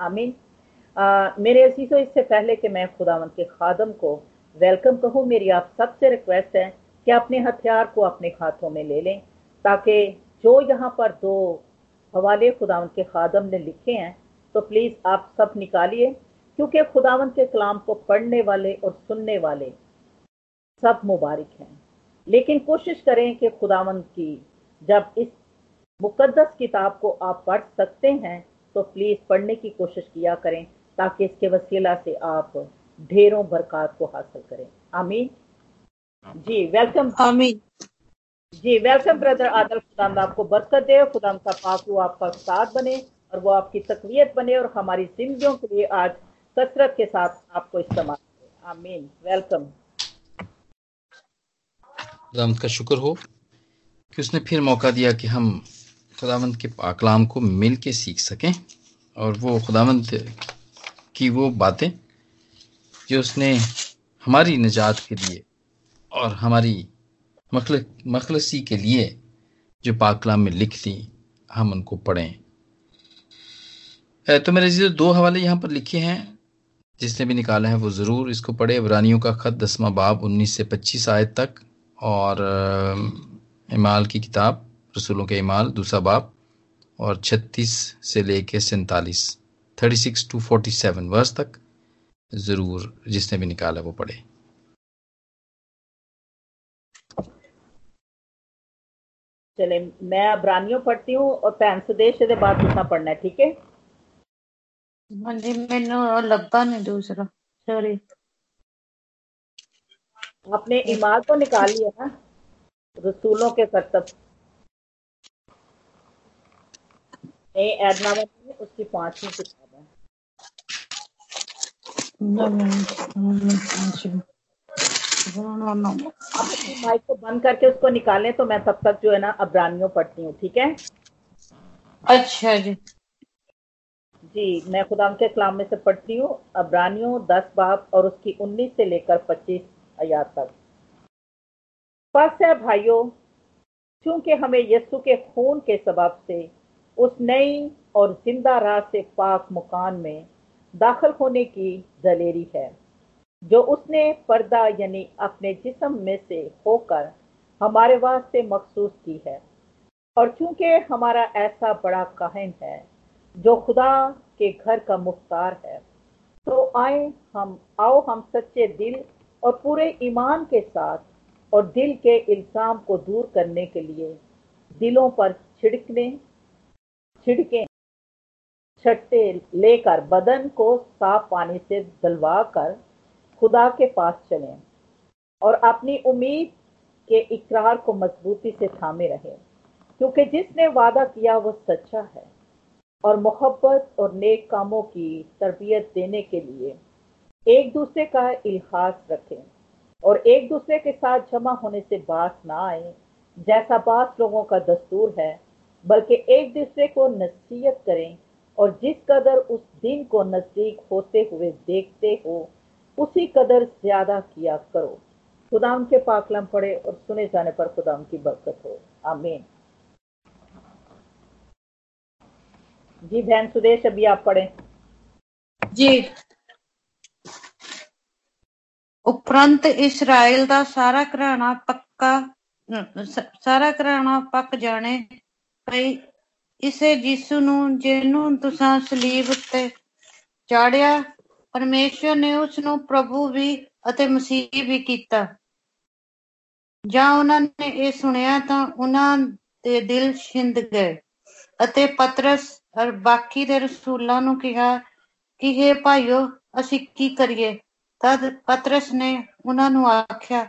आमीन। मेरे अजीजों, इससे पहले कि मैं खुदावंत के खादम को वेलकम कहूँ, मेरी आप सबसे रिक्वेस्ट है कि अपने हथियार को अपने हाथों में ले लें, ताकि जो यहाँ पर दो हवाले खुदावंत के खादम ने लिखे हैं तो प्लीज़ आप सब निकालिए, क्योंकि खुदावंत के कलाम को पढ़ने वाले और सुनने वाले सब मुबारक हैं। लेकिन कोशिश करें कि खुदावंत की, जब इस मुकद्दस किताब को आप पढ़ सकते हैं तो प्लीज़ पढ़ने की कोशिश किया करें ताकि इसके वसीला से आप ढेरों बरकत को हासिल करें। आमीन। जी वेलकम आमीन। जी वेलकम ब्रदर आदल खुदा आपको बरकत दे खुदा का पाक आपका साथ बने और वो आपकी तकवीत बने और हमारी जिंदगियों के लिए आज कसरत के साथ आपको इस्तेमाल करें। आमीन। वेलकम खुदावंत का शुक्र हो कि उसने फिर मौका दिया कि हम खुदावंत के पाकलाम को मिल के सीख सकें और वो खुदावंत की वो बातें जो उसने हमारी निजात के लिए और हमारी मखल मखलसी के लिए जो पाकलाम में लिख दी हम उनको पढ़ें। तो मेरे जी दो हवाले यहाँ पर लिखे हैं, जिसने भी निकाला है वो ज़रूर इसको पढ़े। इब्रानियों का ख़त दसवा बाब 19 से 25 आयत तक और इमाल की किताब। रसूलों के इमाल दूसरा बाब और 36 से लेके सैतालीस thirty six to forty seven वर्ष तक ज़रूर जिसने भी निकाला वो पढ़े। चले मैं अबरानियों पढ़ती हूँ और भैन सुदेश बाद तुसा पढ़ना है ठीक है? हाँ जी मैनू लब्बा नहीं दूसरा सॉरी। आपने ईमान तो निकाल लिया ना रसूलों के करतब उसकी पांचवी किताब है। अपनी माइक को बंद करके उसको निकालें तो मैं तब तक जो है ना अबरानियों पढ़ती हूँ ठीक है? अच्छा जी। जी मैं खुदाम के कलाम में से पढ़ती हूँ अब्रानियों दस बाप और उसकी उन्नीस से लेकर पच्चीस आयात तक। फ़र्स्ट है भाइयों क्योंकि हमें यस्सु के खून के सबब से उस नई और ज़िंदा राह से पाक मुकान में दाखिल होने की दलेरी है, जो उसने पर्दा यानी अपने जिस्म में से होकर हमारे वास्ते मखसूस की है। और चूँकि हमारा ऐसा बड़ा कहन है, जो खुदा के घर का मुख्तार है तो आए हम, आओ हम सच्चे दिल और पूरे ईमान के साथ और दिल के इल्ज़ाम को दूर करने के लिए दिलों पर छिड़कने छिड़के छट्टे लेकर बदन को साफ़ पानी से दलवा कर खुदा के पास चलें और अपनी उम्मीद के इकरार को मजबूती से थामे रहे, क्योंकि जिसने वादा किया वो सच्चा है और मोहब्बत और नेक कामों की तरबियत देने के लिए एक दूसरे का इल्हास रखें और एक दूसरे के साथ जमा होने से बात ना आए, जैसा बात लोगों का दस्तूर है बल्कि एक दूसरे को नसीहत करें और जिस कदर उस दिन को नजदीक होते हुए देखते हो उसी कदर ज्यादा किया करो खुदाम के पाकलम पढ़े और सुने जाने पर खुदाम की बरकत हो आमीन जी बहन सुदेश अभी आप पढ़े जी उपरंत इसराइल ਦਾ ਸਾਰਾ ਘਰਾਣਾ ਪੱਕਾ ਸਾਰਾ ਘਰਾਣਾ ਪੱਕ ਜਾਣੇ ਭਈ, ਇਸੇ ਯਿਸੂ ਨੂੰ, ਜਿਹਨੂੰ ਤੁਸੀਂ ਸਲੀਬ ਉੱਤੇ ਚਾੜਿਆ ਪਰਮੇਸ਼ਰ ਨੇ ਉਸ ਨੂੰ ਪ੍ਰਭੂ ਵੀ ਅਤੇ ਮਸੀਹ ਵੀ ਕੀਤਾ। ਜਾਂ ਉਹਨਾਂ ਨੇ ਇਹ ਸੁਣਿਆ ਤਾਂ ਉਹਨਾਂ ਦੇ ਦਿਲ ਛਿੰਦ ਗਏ ਅਤੇ ਪਤਰਸ ਔਰ ਬਾਕੀ ਦੇ ਰਸੂਲਾਂ ਨੂੰ ਕਿਹਾ ਕਿ हे ਭਾਈਓ, ਅਸੀਂ ਕੀ ਕਰੀਏ? ਤਦ ਪਤਰਸ ਨੇ ਉਹਨਾਂ ਨੂੰ ਆਖਿਆ,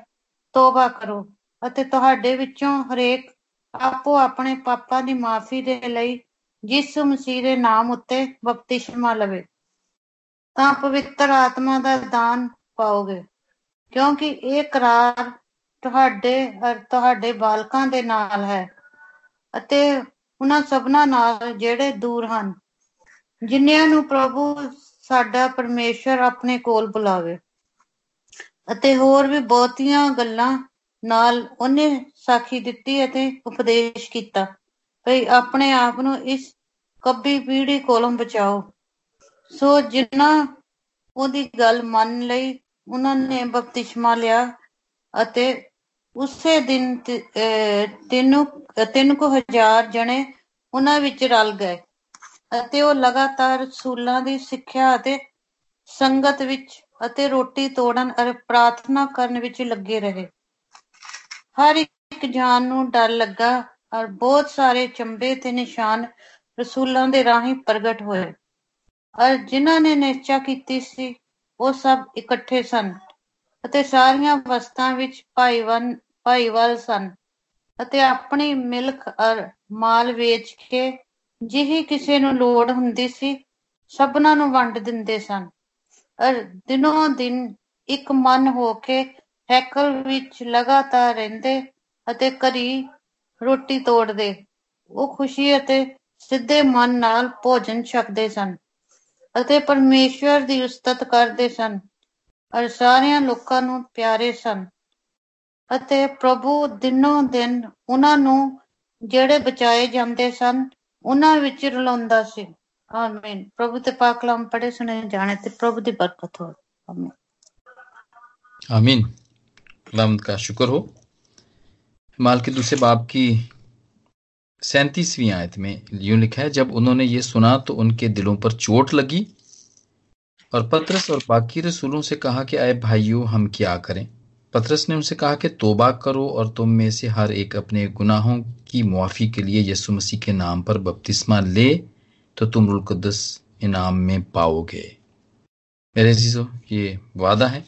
ਤੋਬਾ ਕਰੋ ਅਤੇ ਤੁਹਾਡੇ ਵਿੱਚੋਂ ਹਰੇਕ ਆਪੋ ਆਪਣੇ ਪਾਪਾਂ ਦੀ ਮਾਫੀ ਦੇ ਲਈ ਯਿਸੂ ਮਸੀਹ ਦੇ ਨਾਮ ਉੱਤੇ ਬਪਤਿਸਮਾ ਲਵੇ, ਤਾਂ ਪਵਿੱਤਰ ਆਤਮਾ ਦਾ ਦਾਨ ਪਾਓਗੇ। ਕਿਉਂਕਿ ਇਹ ਕਰਾਰ ਤੁਹਾਡੇ ਔਰ ਤੁਹਾਡੇ ਬਾਲਕਾਂ ਦੇ ਨਾਲ ਹੈ ਅਤੇ ਉਹਨਾਂ ਸਭਨਾਂ ਨਾਲ ਜਿਹੜੇ ਦੂਰ ਹਨ, ਜਿਨ੍ਹਾਂ ਨੂੰ ਪ੍ਰਭੂ ਸਾਡਾ ਪਰਮੇਸ਼ਰ ਆਪਣੇ ਕੋਲ ਬੁਲਾਵੇ। ਅਤੇ ਹੋਰ ਵੀ ਬਹੁਤੀਆਂ ਗੱਲਾਂ ਨਾਲ ਉਹਨੇ ਸਾਖੀ ਦਿੱਤੀ ਅਤੇ ਉਪਦੇਸ਼ ਕੀਤਾ। ਭਈ ਆਪਣੇ ਆਪ ਨੂੰ ਇਸ ਕੱਬੀ ਪੀੜੀ ਕੋਲੋਂ ਬਚਾਓ। ਸੋ ਜਿਨ੍ਹਾਂ ਉਹਦੀ ਗੱਲ ਮੰਨ ਲਈ, ਉਹਨਾਂ ਨੇ ਬਪਤਿਸਮਾ ਲਿਆ ਅਤੇ ਉਸੇ ਦਿਨ ਤ- ਅਹ ਤਿੰਨ ਤਿੰਨ ਕੁ ਹਜ਼ਾਰ ਜਣੇ ਉਹਨਾਂ ਵਿੱਚ ਰਲ ਗਏ ਅਤੇ ਉਹ ਲਗਾਤਾਰ ਰਸੂਲਾਂ ਦੀ ਸਿੱਖਿਆ ਅਤੇ ਸੰਗਤ ਵਿੱਚ ਅਤੇ ਰੋਟੀ ਤੋੜਨ ਅਤੇ ਪ੍ਰਾਰਥਨਾ ਕਰਨ ਵਿੱਚ ਲੱਗੇ ਰਹੇ। ਹਰ ਇੱਕ ਜਾਨ ਨੂੰ ਡਰ ਲੱਗਾ ਔਰ ਬਹੁਤ ਸਾਰੇ ਚੰਬੇ ਤੇ ਨਿਸ਼ਾਨ ਰਸੂਲਾਂ ਦੇ ਰਾਹੀਂ ਪ੍ਰਗਟ ਹੋਏ। ਔਰ ਜਿਨ੍ਹਾਂ ਨੇ ਨਿਸ਼ਚਾ ਕੀਤੀ ਸੀ, ਉਹ ਸਭ ਇਕੱਠੇ ਸਨ ਅਤੇ ਸਾਰੀਆਂ ਵਸਤਾਂ ਵਿੱਚ ਭਾਈਵਾਨ, ਭਾਈਵਾਲ ਸਨ ਅਤੇ ਆਪਣੀ ਮਿਲਕ ਔਰ ਮਾਲ ਵੇਚ ਕੇ ਜਿਹੀ ਕਿਸੇ ਨੂੰ ਲੋੜ ਹੁੰਦੀ ਸੀ, ਸਭਨਾਂ ਨੂੰ ਵੰਡ ਦਿੰਦੇ ਸਨ। ਔਰ ਦਿਨੋਂ ਦਿਨ ਇੱਕ ਮਨ ਹੋ ਕੇ ਹੈਕਲ ਵਿੱਚ ਲਗਾਤਾਰ ਰਹਿੰਦੇ ਅਤੇ ਘਰੀ ਰੋਟੀ ਤੋੜਦੇ। ਉਹ ਖੁਸ਼ੀ ਅਤੇ ਸਿੱਧੇ ਮਨ ਨਾਲ ਭੋਜਨ ਛਕਦੇ ਸਨ ਅਤੇ ਪਰਮੇਸ਼ਵਰ ਦੀ ਉਸਤਤ ਕਰਦੇ ਸਨ। ਔਰ ਸਾਰਿਆਂ ਲੋਕਾਂ ਨੂੰ ਪਿਆਰੇ ਸਨ ਅਤੇ ਪ੍ਰਭੂ ਦਿਨੋਂ ਦਿਨ ਉਹਨਾਂ ਨੂੰ ਜਿਹੜੇ ਬਚਾਏ ਜਾਂਦੇ ਸਨ, ਉਹਨਾਂ ਵਿੱਚ ਰਲਾਉਂਦਾ ਸੀ। ਆਮੀਨ। ਪ੍ਰਭੂ ਤੇ ਪਾਕ ਕਲਾਮ ਪੜੇ ਸੁਣੇ, ਜਾਣੇ ਤੇ ਪ੍ਰਭੂ ਦੀ ਬਰਕਤ ਹੋ ਆਮੀਨ। ਆਮੀਨ। ਕਲਾਮ ਦਾ ਸ਼ੁਕਰ ਹੋ। माल के दूसरे बाप की सैंतीसवीं आयत में यूँ लिखा है, जब उन्होंने ये सुना तो उनके दिलों पर चोट लगी और पतरस और बाकी रसूलों से कहा कि, आए भाइयों, हम क्या करें? पतरस ने उनसे कहा कि, तोबा करो और तुम में से हर एक अपने गुनाहों की मुआफी के लिए यसु मसीह के नाम पर बपतिस्मा ले तो तुम रुल कुदस इनाम में पाओगे। मेरे अजीजों, ये वादा है।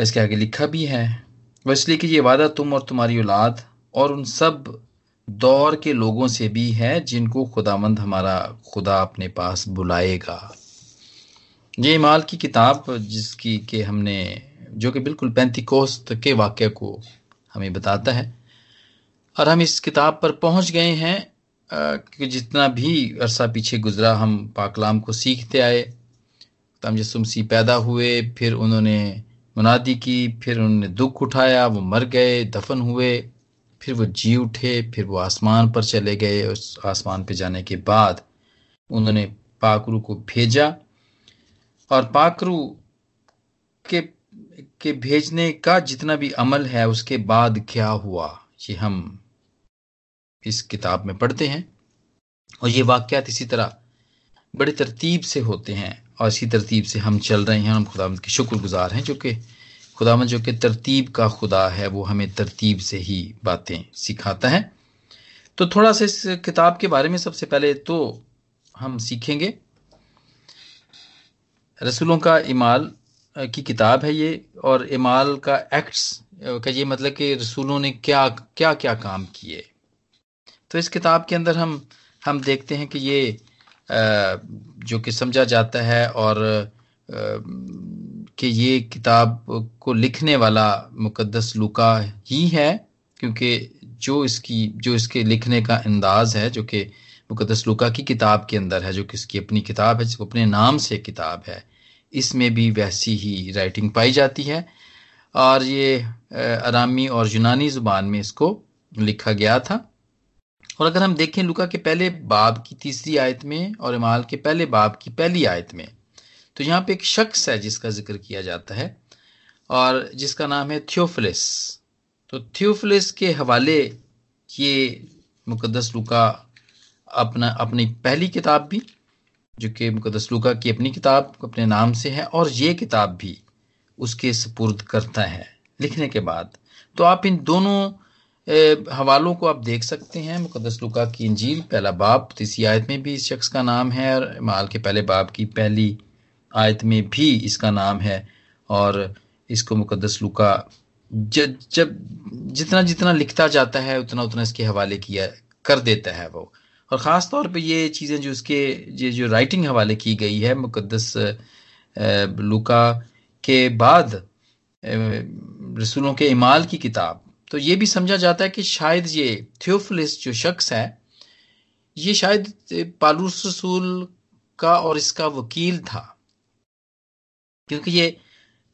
इसके आगे लिखा भी है वह इसलिए कि ये वादा तुम और तुम्हारी औलाद और उन सब दौर के लोगों से भी है जिनको खुदामंद हमारा खुदा अपने पास बुलाएगा। ये माल की किताब जिसकी के हमने, जो कि बिल्कुल पैंतीकोस्त के वाक्य को हमें बताता है। और हम इस किताब पर पहुँच गए हैं क्योंकि जितना भी अरसा पीछे गुजरा हम पाकलाम को सीखते आए। तम पैदा हुए, फिर उन्होंने मुनादी की, फिर उन्होंने दुख उठाया, वो मर गए, दफन हुए, फिर वो जी उठे, फिर वो आसमान पर चले गए, उस आसमान पर जाने के बाद उन्होंने पाकरू को भेजा और पाकरू के के भेजने का जितना भी अमल है, उसके बाद क्या हुआ, ये हम इस किताब में पढ़ते हैं। और ये वाक्यात इसी तरह बड़ी तरतीब से होते हैं। और इसी तरतीब से हम चल रहे हैं हम खुदावंद के शुक्रगुजार हैं, जो कि खुदावंद जो कि तरतीब का खुदा है, वो हमें तरतीब से ही बातें सिखाता है। तो थोड़ा सा इस किताब के बारे में सबसे पहले तो हम सीखेंगे। रसूलों का इमाल की किताब है ये, और इमाल का एक्ट्स का ये मतलब कि रसूलों ने क्या क्या क्या काम किए। तो इस किताब के अंदर हम हम देखते हैं कि ये जो कि समझा जाता है और कि ये किताब को लिखने वाला मुकद्दस लुका ही है, क्योंकि जो इसकी, जो इसके लिखने का अंदाज है, जो कि मुकद्दस लुका की किताब के अंदर है, जो कि इसकी अपनी किताब है जिसको अपने नाम से किताब है, इसमें भी वैसी ही राइटिंग पाई जाती है। और ये अरामी और यूनानी ज़ुबान में इसको लिखा गया था। और अगर हम देखें लुका के पहले बाब की तीसरी आयत में और इमाल के पहले बाब की पहली आयत में तो यहाँ पे एक शख्स है जिसका ज़िक्र किया जाता है और जिसका नाम है थियोफिलिस। तो थियोफिलिस के हवाले ये मुकदस लुका अपना, अपनी पहली किताब भी, जो कि मुकदस लुका की अपनी किताब अपने नाम से है और ये किताब भी उसके सपुर्द करता है लिखने के बाद। तो आप इन दोनों हवालों को आप देख सकते हैं मुकदस लुका की इंजील, पहला बाप तीसरी आयत में भी इस शख्स का नाम है और माल के पहले बाप की पहली आयत में भी इसका नाम है और इसको मुकदस लुका ज- जब जितना जितना लिखता जाता है, उतना उतना इसके हवाले किया, कर देता है वो। और ख़ास तौर पे ये चीज़ें जो इसके, ये जो राइटिंग हवाले की गई है मुकदस लुका के बाद रसूलों के इमाल की किताब तो ये भी समझा जाता है कि शायद ये थियोफिलिस जो शख्स है, ये शायद पालूस रसूल का और इसका वकील था। क्योंकि ये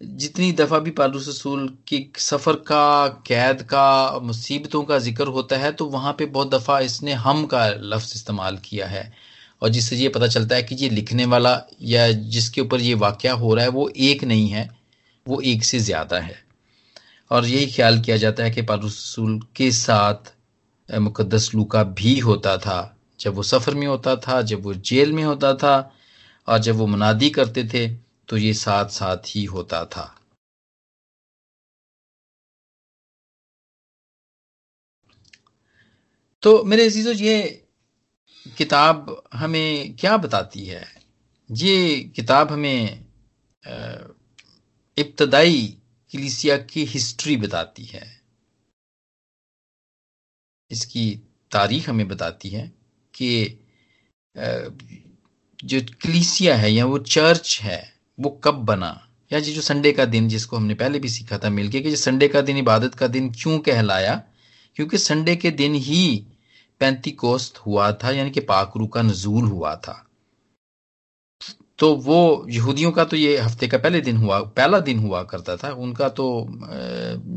जितनी दफ़ा भी पालूस रसूल की सफ़र का, कैद का, मुसीबतों का ज़िक्र होता है तो वहाँ पे बहुत दफ़ा इसने हम का लफ्ज इस्तेमाल किया है। और जिससे ये पता चलता है कि ये लिखने वाला या जिसके ऊपर ये वाक़ हो रहा है, वो एक नहीं है, वो एक से ज़्यादा है। और यही ख्याल किया जाता है कि पारूसूल के साथ मुकदस लूका भी होता था। जब वो सफ़र में होता था, जब वो जेल में होता था और जब वो मुनादी करते थे तो ये साथ साथ ही होता था। तो मेरे अजीजों, ये किताब हमें क्या बताती है? ये किताब हमें इब्तदाई कलीसिया की हिस्ट्री बताती है। इसकी तारीख हमें बताती है कि जो कलीसिया है या वो चर्च है, वो कब बना? या जी जो संडे का दिन जिसको हमने पहले भी सीखा था मिलके कि संडे का दिन, इबादत का दिन क्यों कहलाया? क्योंकि संडे के दिन ही पैंती कोस्त हुआ था, यानी कि पाकरू का नजूल हुआ था। तो वो यहूदियों का तो ये हफ़्ते का पहले दिन हुआ, पहला दिन हुआ करता था। उनका तो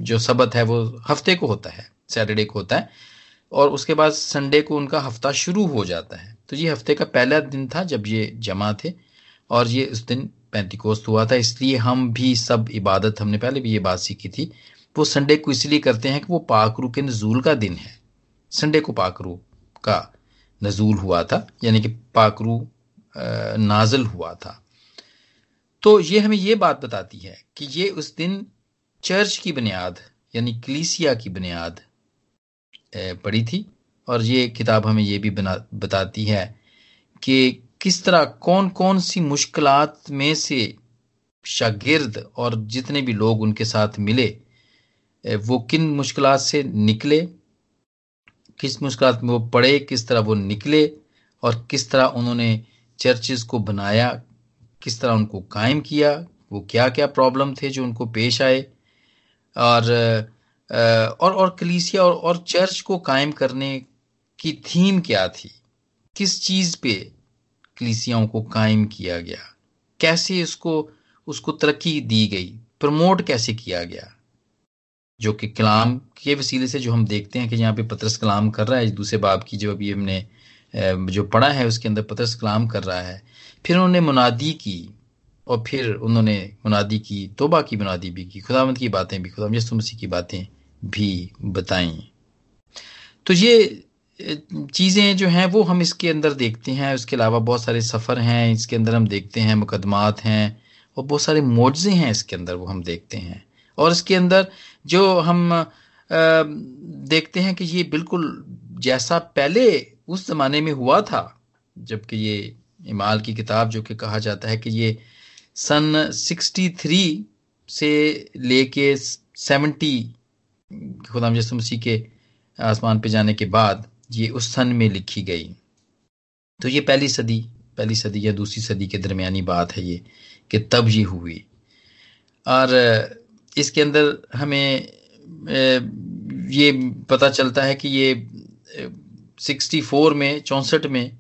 जो सबत है वो हफ़्ते को होता है, सैटरडे को होता है। और उसके बाद संडे को उनका हफ़्ता शुरू हो जाता है। तो ये हफ़्ते का पहला दिन था जब ये जमा थे। और ये उस दिन पैंतीकोस्त हुआ था, इसलिए हम भी सब इबादत, हमने पहले भी ये बात सीखी थी। वो संडे को इसलिए करते हैं कि वो पाकरू के नजूल का दिन है। संडे को पाकरू का नजूल हुआ था, यानी कि पाकरू नाजल हुआ था। तो ये हमें ये बात बताती है कि ये उस दिन चर्च की बुनियाद, यानी कलीसिया की बुनियाद पड़ी थी। और ये किताब हमें ये भी बना, बताती है कि किस तरह कौन कौन सी मुश्किलात में से शागिर्द और जितने भी लोग उनके साथ मिले वो किन मुश्किलात से निकले, किस मुश्किलात में वो पढ़े किस तरह वो निकले, और किस तरह उन्होंने चर्चेस को बनाया किस तरह उनको कायम किया वो क्या क्या प्रॉब्लम थे जो उनको पेश आए और और और कलीसिया और, और चर्च को कायम करने की थीम क्या थी? किस चीज़ पे कलीसियाओं को कायम किया गया? कैसे इसको उसको तरक्की दी गई? प्रमोट कैसे किया गया? जो कि कलाम के वसीले से जो हम देखते हैं कि यहाँ पे पत्रस कलाम कर रहा है दूसरे बाब की जो अभी हमने जो पढ़ा है, उसके अंदर पतरस कलाम कर रहा है। फिर उन्होंने मुनादी की, और फिर उन्होंने मुनादी की, तोबा की मुनादी भी की, खुदावंत की बातें भी खुदा यसु मसीह की बातें भी बताई। तो ये चीज़ें जो हैं, वो हम इसके अंदर देखते हैं। उसके अलावा बहुत सारे सफ़र हैं, इसके अंदर हम देखते हैं, मुकदमात हैं, और बहुत सारे मुआवजे हैं इसके अंदर, वो हम देखते हैं। और इसके अंदर जो हम देखते हैं कि ये बिल्कुल जैसा पहले उस जमाने में हुआ था, जबकि ये इमाल की किताब जो कि कहा जाता है कि ये सन 63 से लेके 70 खुदाम यसु मसीह के आसमान पे जाने के बाद ये उस सन में लिखी गई। तो ये पहली सदी पहली सदी या दूसरी सदी के दरमियानी बात है ये, कि तब ये हुई। और इसके अंदर हमें ये पता चलता है कि ये 64 में, चौंसठ में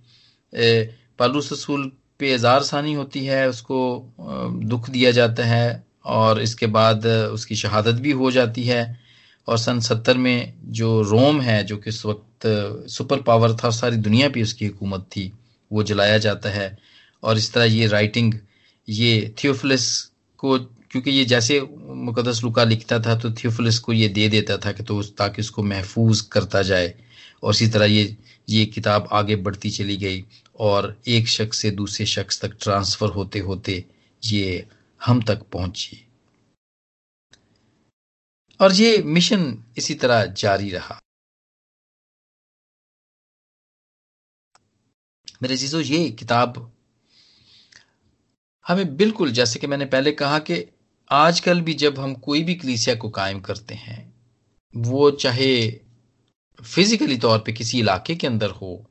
पालूस रसूल पे हज़ार सानी होती है, उसको दुख दिया जाता है और इसके बाद उसकी शहादत भी हो जाती है। और सन सत्तर में जो रोम है, जो कि उस वक्त सुपर पावर था, सारी दुनिया पे उसकी हुकूमत थी, वो जलाया जाता है। और इस तरह ये राइटिंग, ये थियोफिलिस को, क्योंकि ये जैसे मुकदस लुका लिखता था तो थियोफिलिस को ये दे देता था कि तो ताकि उसको महफूज करता जाए। और इसी तरह ये ये किताब आगे बढ़ती चली गई और एक शख्स से दूसरे शख्स तक ट्रांसफ़र होते होते ये हम तक पहुँची। और ये मिशन इसी तरह जारी रहा। मेरे जीजो ये किताब हमें बिल्कुल, जैसे कि मैंने पहले कहा कि आजकल भी जब हम कोई भी कलीसिया को कायम करते हैं, वो चाहे फिजिकली तौर पे किसी इलाके के अंदर हो,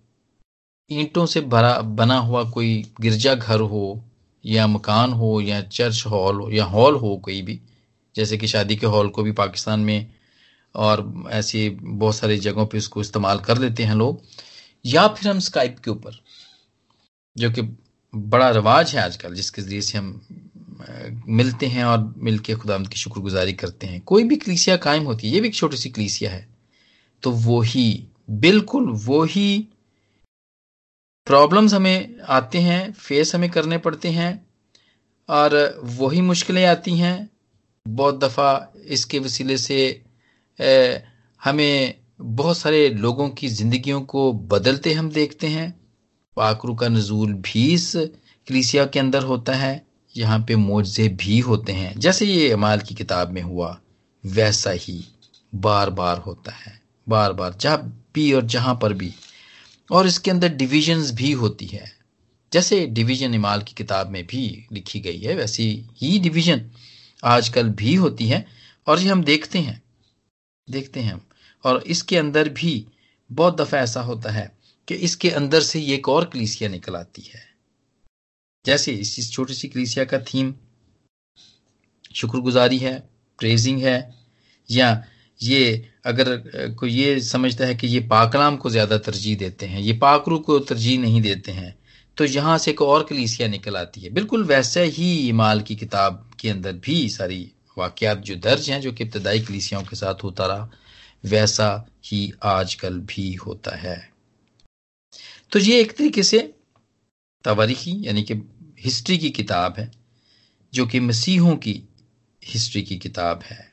ईंटों से भरा, बना हुआ कोई गिरजा घर हो, या मकान हो, या चर्च हॉल हो, या हॉल हो कोई भी, जैसे कि शादी के हॉल को भी पाकिस्तान में और ऐसी बहुत सारी जगहों पे उसको इस्तेमाल कर लेते हैं लोग, या फिर हम स्काइप के ऊपर, जो कि बड़ा रवाज है आजकल, जिसके ज़रिए से हम मिलते हैं और मिलके खुदा की शुक्रगुजारी करते हैं। कोई भी कलीसिया कायम होती है, ये भी एक छोटी सी कलीसिया है। तो वो ही, बिल्कुल वो ही प्रॉब्लम्स हमें आते हैं फेस हमें करने पड़ते हैं, और वही मुश्किलें आती हैं। बहुत दफ़ा इसके वसीले से हमें बहुत सारे लोगों की ज़िंदगियों को बदलते हम देखते हैं। पाकरू का नजूल भी इस कलीसिया के अंदर होता है, यहाँ पे मोजे भी होते हैं। जैसे ये अमाल की किताब में हुआ, वैसा ही बार बार होता है। बार बार जहाँ भी और जहाँ पर भी। और इसके अंदर डिविजन्स भी होती है। जैसे डिवीज़न इमाल की किताब में भी लिखी गई है, वैसी ही डिवीज़न आजकल भी होती है। और ये हम देखते हैं देखते हैं हम। और इसके अंदर भी बहुत दफ़ा ऐसा होता है कि इसके अंदर से ये एक और कलीसिया निकल आती है। जैसे इस छोटी सी कलीसिया का थीम शुक्रगुजारी है प्रेजिंग है, या ये अगर कोई ये समझता है कि ये पाकलाम को ज़्यादा तरजीह देते हैं, ये पाकरू को तरजीह नहीं देते हैं तो यहाँ से एक और कलीसिया निकल आती है। बिल्कुल वैसे ही इमाल की किताब के अंदर भी सारी वाकयात जो दर्ज हैं, जो कि इब्तदाई कलीसियाओं के साथ होता रहा, वैसा ही आजकल भी होता है। तो ये एक तरीके से तवारीखी, यानी कि हिस्ट्री की किताब है, जो कि मसीहों की हिस्ट्री की किताब है।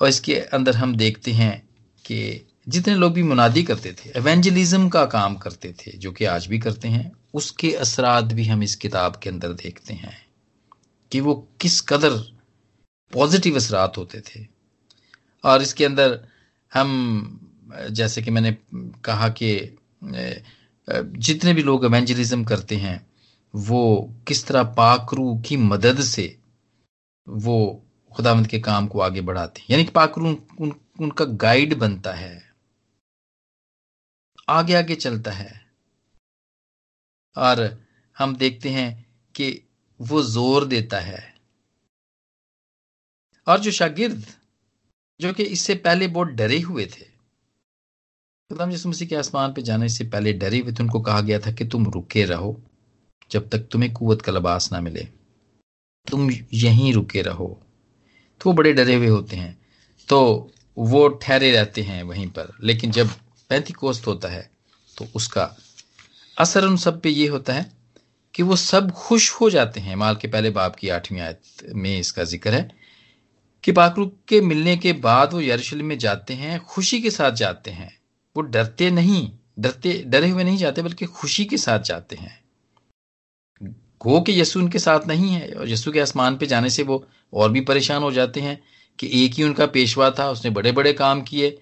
और इसके अंदर हम देखते हैं कि जितने लोग भी मुनादी करते थे एवेंजलिज्म का काम करते थे, जो कि आज भी करते हैं, उसके असरात भी हम इस किताब के अंदर देखते हैं कि वो किस कदर पॉजिटिव असरात होते थे। और इसके अंदर हम, जैसे कि मैंने कहा कि जितने भी लोग एवेंजलिज्म करते हैं, वो किस तरह पाकरू की मदद से वो खुदावंत के काम को आगे बढ़ाते हैं। यानी कि पाकरू उन, उनका गाइड बनता है। आगे आगे चलता है। और हम देखते हैं कि वो ज़ोर देता है। और जो शागिर्द जो कि इससे पहले बहुत डरे हुए थे। खुदाम जिस मसीह के आसमान पे जाने से पहले डरे हुए थे। उनको कहा गया था कि तुम रुके रहो जब तक तुम्हें कुवत का लबास ना मिले। तुम यहीं रुके रहो। तो वो बड़े डरे हुए होते हैं। तो वो ठहरे रहते हैं वहीं पर। लेकिन जब पैंती कोस्त होता है तो उसका असर उन सब पे ये होता है कि वो सब खुश हो जाते हैं। माल के पहले बाप की आठवीं आयत में इसका ज़िक्र है कि पाकरू के मिलने के बाद वो यरूशलेम में जाते हैं, खुशी के साथ जाते हैं। वो डरते नहीं, डरते, डरे हुए नहीं जाते, बल्कि खुशी के साथ जाते हैं। गो के यसु उनके साथ नहीं है और यसु के आसमान पे जाने से वो और भी परेशान हो जाते हैं कि एक ही उनका पेशवा था, उसने बड़े बड़े काम किए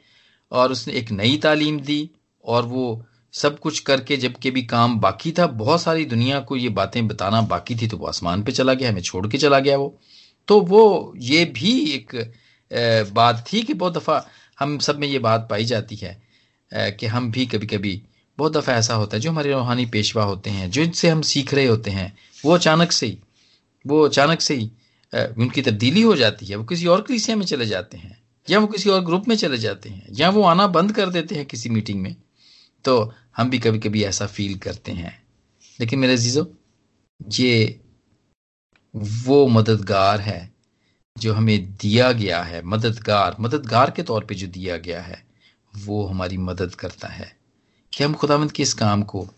और उसने एक नई तालीम दी और वो सब कुछ करके जबकि भी काम बाकी था। बहुत सारी दुनिया को ये बातें बताना बाकी थी तो वो आसमान पे चला गया, हमें छोड़ के चला गया वो। तो वो, ये भी एक बात थी कि बहुत दफ़ा हम सब में ये बात पाई जाती है कि हम भी कभी कभी बहुत दफ़ा ऐसा होता है, जो हमारे रूहानी पेशवा होते हैं जिनसे हम सीख रहे होते हैं, वो अचानक से ही, वो अचानक से ही उनकी तब्दीली हो जाती है, वो किसी और कलीसिया में चले जाते हैं, या वो किसी और ग्रुप में चले जाते हैं, या वो आना बंद कर देते हैं किसी मीटिंग में तो हम भी कभी कभी ऐसा फील करते हैं। लेकिन मेरे जीजो ये वो मददगार है जो हमें दिया गया है, मददगार मददगार के तौर पे जो दिया गया है, वो हमारी मदद करता है। कि हम खुदावंद के इस काम को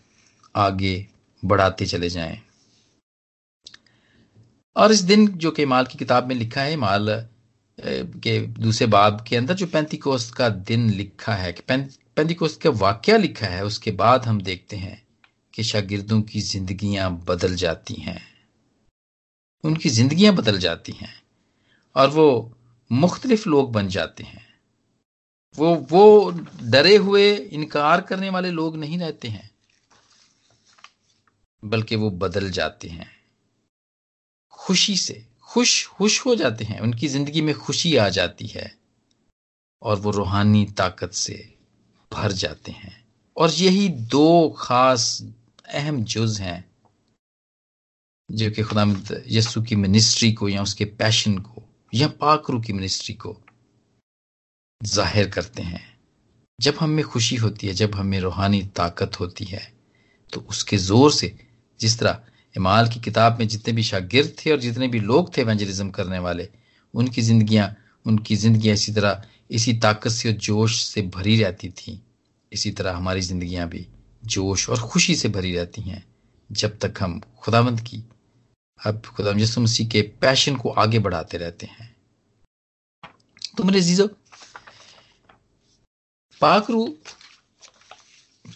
आगे बढ़ाते चले जाएँ। और इस दिन जो कि माल की किताब में लिखा है, माल के दूसरे बाब के अंदर जो पैंती कोस्त का दिन लिखा है, कि पैंती कोस्त का वाक्य लिखा है, उसके बाद हम देखते हैं कि शागिर्दों की जिंदगियाँ बदल जाती हैं। उनकी जिंदगियाँ बदल जाती हैं और वो मुख्तलिफ़ लोग बन जाते हैं। वो वो डरे हुए, इनकार करने वाले लोग नहीं रहते हैं, बल्कि वो बदल जाते हैं। खुशी से। खुश खुश हो जाते हैं। उनकी ज़िंदगी में खुशी आ जाती है और वो रूहानी ताकत से भर जाते हैं। और यही दो खास अहम जुज हैं, जो कि खुदा यस्सु की मिनिस्ट्री को या उसके पैशन को या पाकरू की मिनिस्ट्री को ज़ाहिर करते हैं। जब हम खुशी होती है, जब हमें रूहानी ताकत होती है तो उसके ज़ोर से जिस तरह इमाल की किताब में जितने भी शागिर्द थे और जितने भी लोग थे एवेंजलिज्म करने वाले, उनकी जिंदगियाँ, उनकी ज़िंदगी इसी तरह, इसी ताकत से और जोश से भरी रहती थी। इसी तरह हमारी जिंदगियाँ भी जोश और खुशी से भरी रहती हैं, जब तक हम खुदावंत की, अब खुदा यसु मसीह के पैशन को आगे बढ़ाते रहते हैं। तो मेरे जीजो पाकरू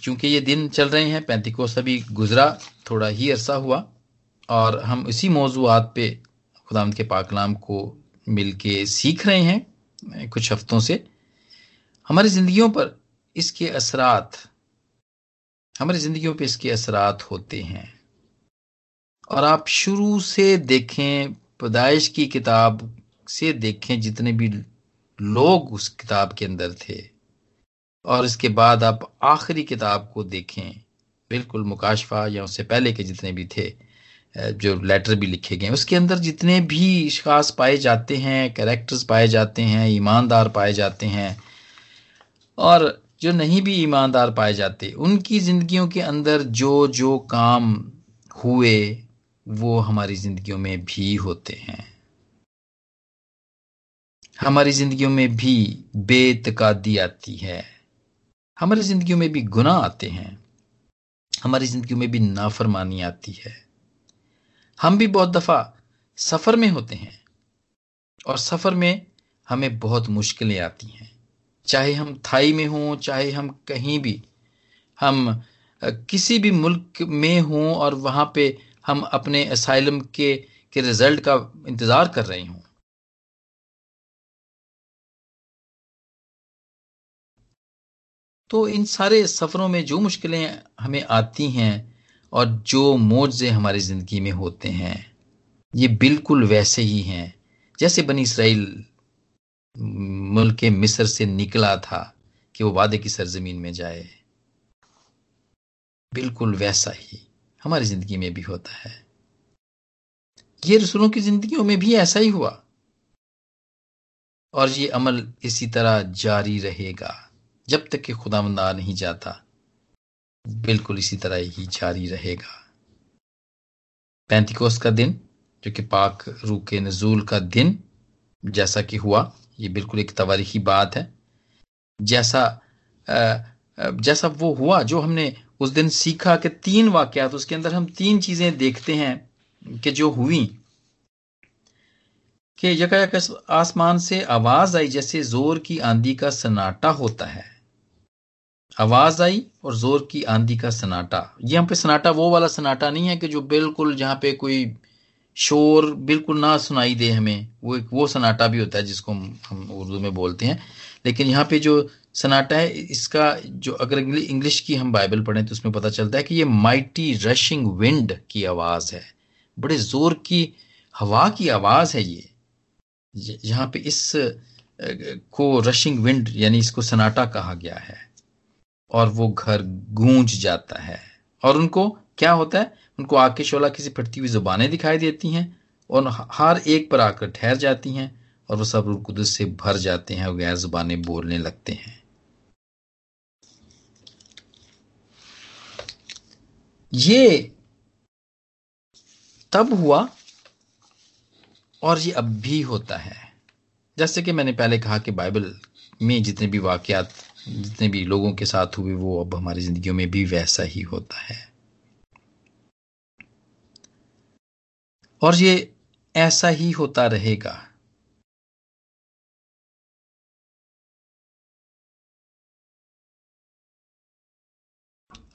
चूँकि ये दिन चल रहे हैं पैंती को सभी गुजरा थोड़ा ही अरसा हुआ और हम इसी मौजूद पे खुदामद के पाकलाम को मिल के सीख रहे हैं, कुछ हफ्तों से। हमारी जिंदगियों पर इसके असरात, हमारी जिंदगियों पे इसके असरात होते हैं। और आप शुरू से देखें, पैदाइश की किताब से देखें, जितने भी लोग उस किताब के अंदर थे। और इसके बाद आप आखिरी किताब को देखें बिल्कुल मुकाशफा या उससे पहले के जितने भी थे जो लेटर भी लिखे गए उसके अंदर जितने भी खास पाए जाते हैं कैरेक्टर्स पाए जाते हैं, ईमानदार पाए जाते हैं, और जो नहीं भी ईमानदार पाए जाते, उनकी जिंदगियों के अंदर जो जो काम हुए, वो हमारी जिंदगियों में भी होते हैं। हमारी जिंदगियों में भी बेतकादी आती है। हमारी जिंदगियों में भी गुनाह आते हैं। हमारी ज़िंदगी में भी नाफरमानी आती है। हम भी बहुत दफ़ा सफ़र में होते हैं और सफ़र में हमें बहुत मुश्किलें आती हैं। चाहे हम थाई में हों, चाहे हम कहीं भी, हम किसी भी मुल्क में हों और वहाँ पे हम अपने असाइलम के के रिज़ल्ट का इंतज़ार कर रहे हों। तो इन सारे सफरों में जो मुश्किलें हमें आती हैं और जो मोजे हमारी ज़िंदगी में होते हैं, ये बिल्कुल वैसे ही हैं। जैसे बनी इसराइल मुल्क मिस्र से निकला था कि वो वादे की सरजमीन में जाए। बिल्कुल वैसा ही हमारी ज़िंदगी में भी होता है। ये रसूलों की जिंदगियों में भी ऐसा ही हुआ। और ये अमल इसी तरह जारी रहेगा। जब तक कि खुदा आ नहीं जाता, बिल्कुल इसी तरह ही जारी रहेगा। पैंतीकोस का दिन, जो कि पाक रू के नजूल का दिन, जैसा कि हुआ, ये बिल्कुल एक तवारीखी बात है। जैसा जैसा वो हुआ, जो हमने उस दिन सीखा कि तीन वाक्यात, उसके अंदर हम तीन चीज़ें देखते हैं कि जो हुई। कि यका आसमान से आवाज़ आई जैसे ज़ोर की आंधी का सनाटा होता है। आवाज़ आई और ज़ोर की आंधी का सनाटा यहाँ पे सनाटा वो वाला सनाटा नहीं है कि जो बिल्कुल जहाँ पे कोई शोर बिल्कुल ना सुनाई दे हमें, वो एक वो सनाटा भी होता है जिसको हम उर्दू में बोलते हैं। लेकिन यहाँ पे जो सनाटा है, इसका जो अगर इंग्लिश की हम बाइबल पढ़ें तो उसमें पता चलता है कि ये माइटी रशिंग विंड की आवाज़ है। बड़े ज़ोर की, हवा की आवाज़ है ये। यहाँ पे इस को रशिंग विंड यानी इसको सनाटा कहा गया है। और वो घर गूंज जाता है। और उनको क्या होता है? उनको आग शोला किसी फटती हुई जुबानें दिखाई देती हैं और हर एक पर आकर ठहर जाती हैं और वो सब कुदस से भर जाते हैं और गैर जुबानें बोलने लगते हैं। ये तब हुआ और ये अब भी होता है। जैसे कि मैंने पहले कहा कि बाइबल में जितने भी वाकयात, जितने भी लोगों के साथ हुए, वो अब हमारी जिंदगियों में भी वैसा ही होता है। और ये ऐसा ही होता रहेगा।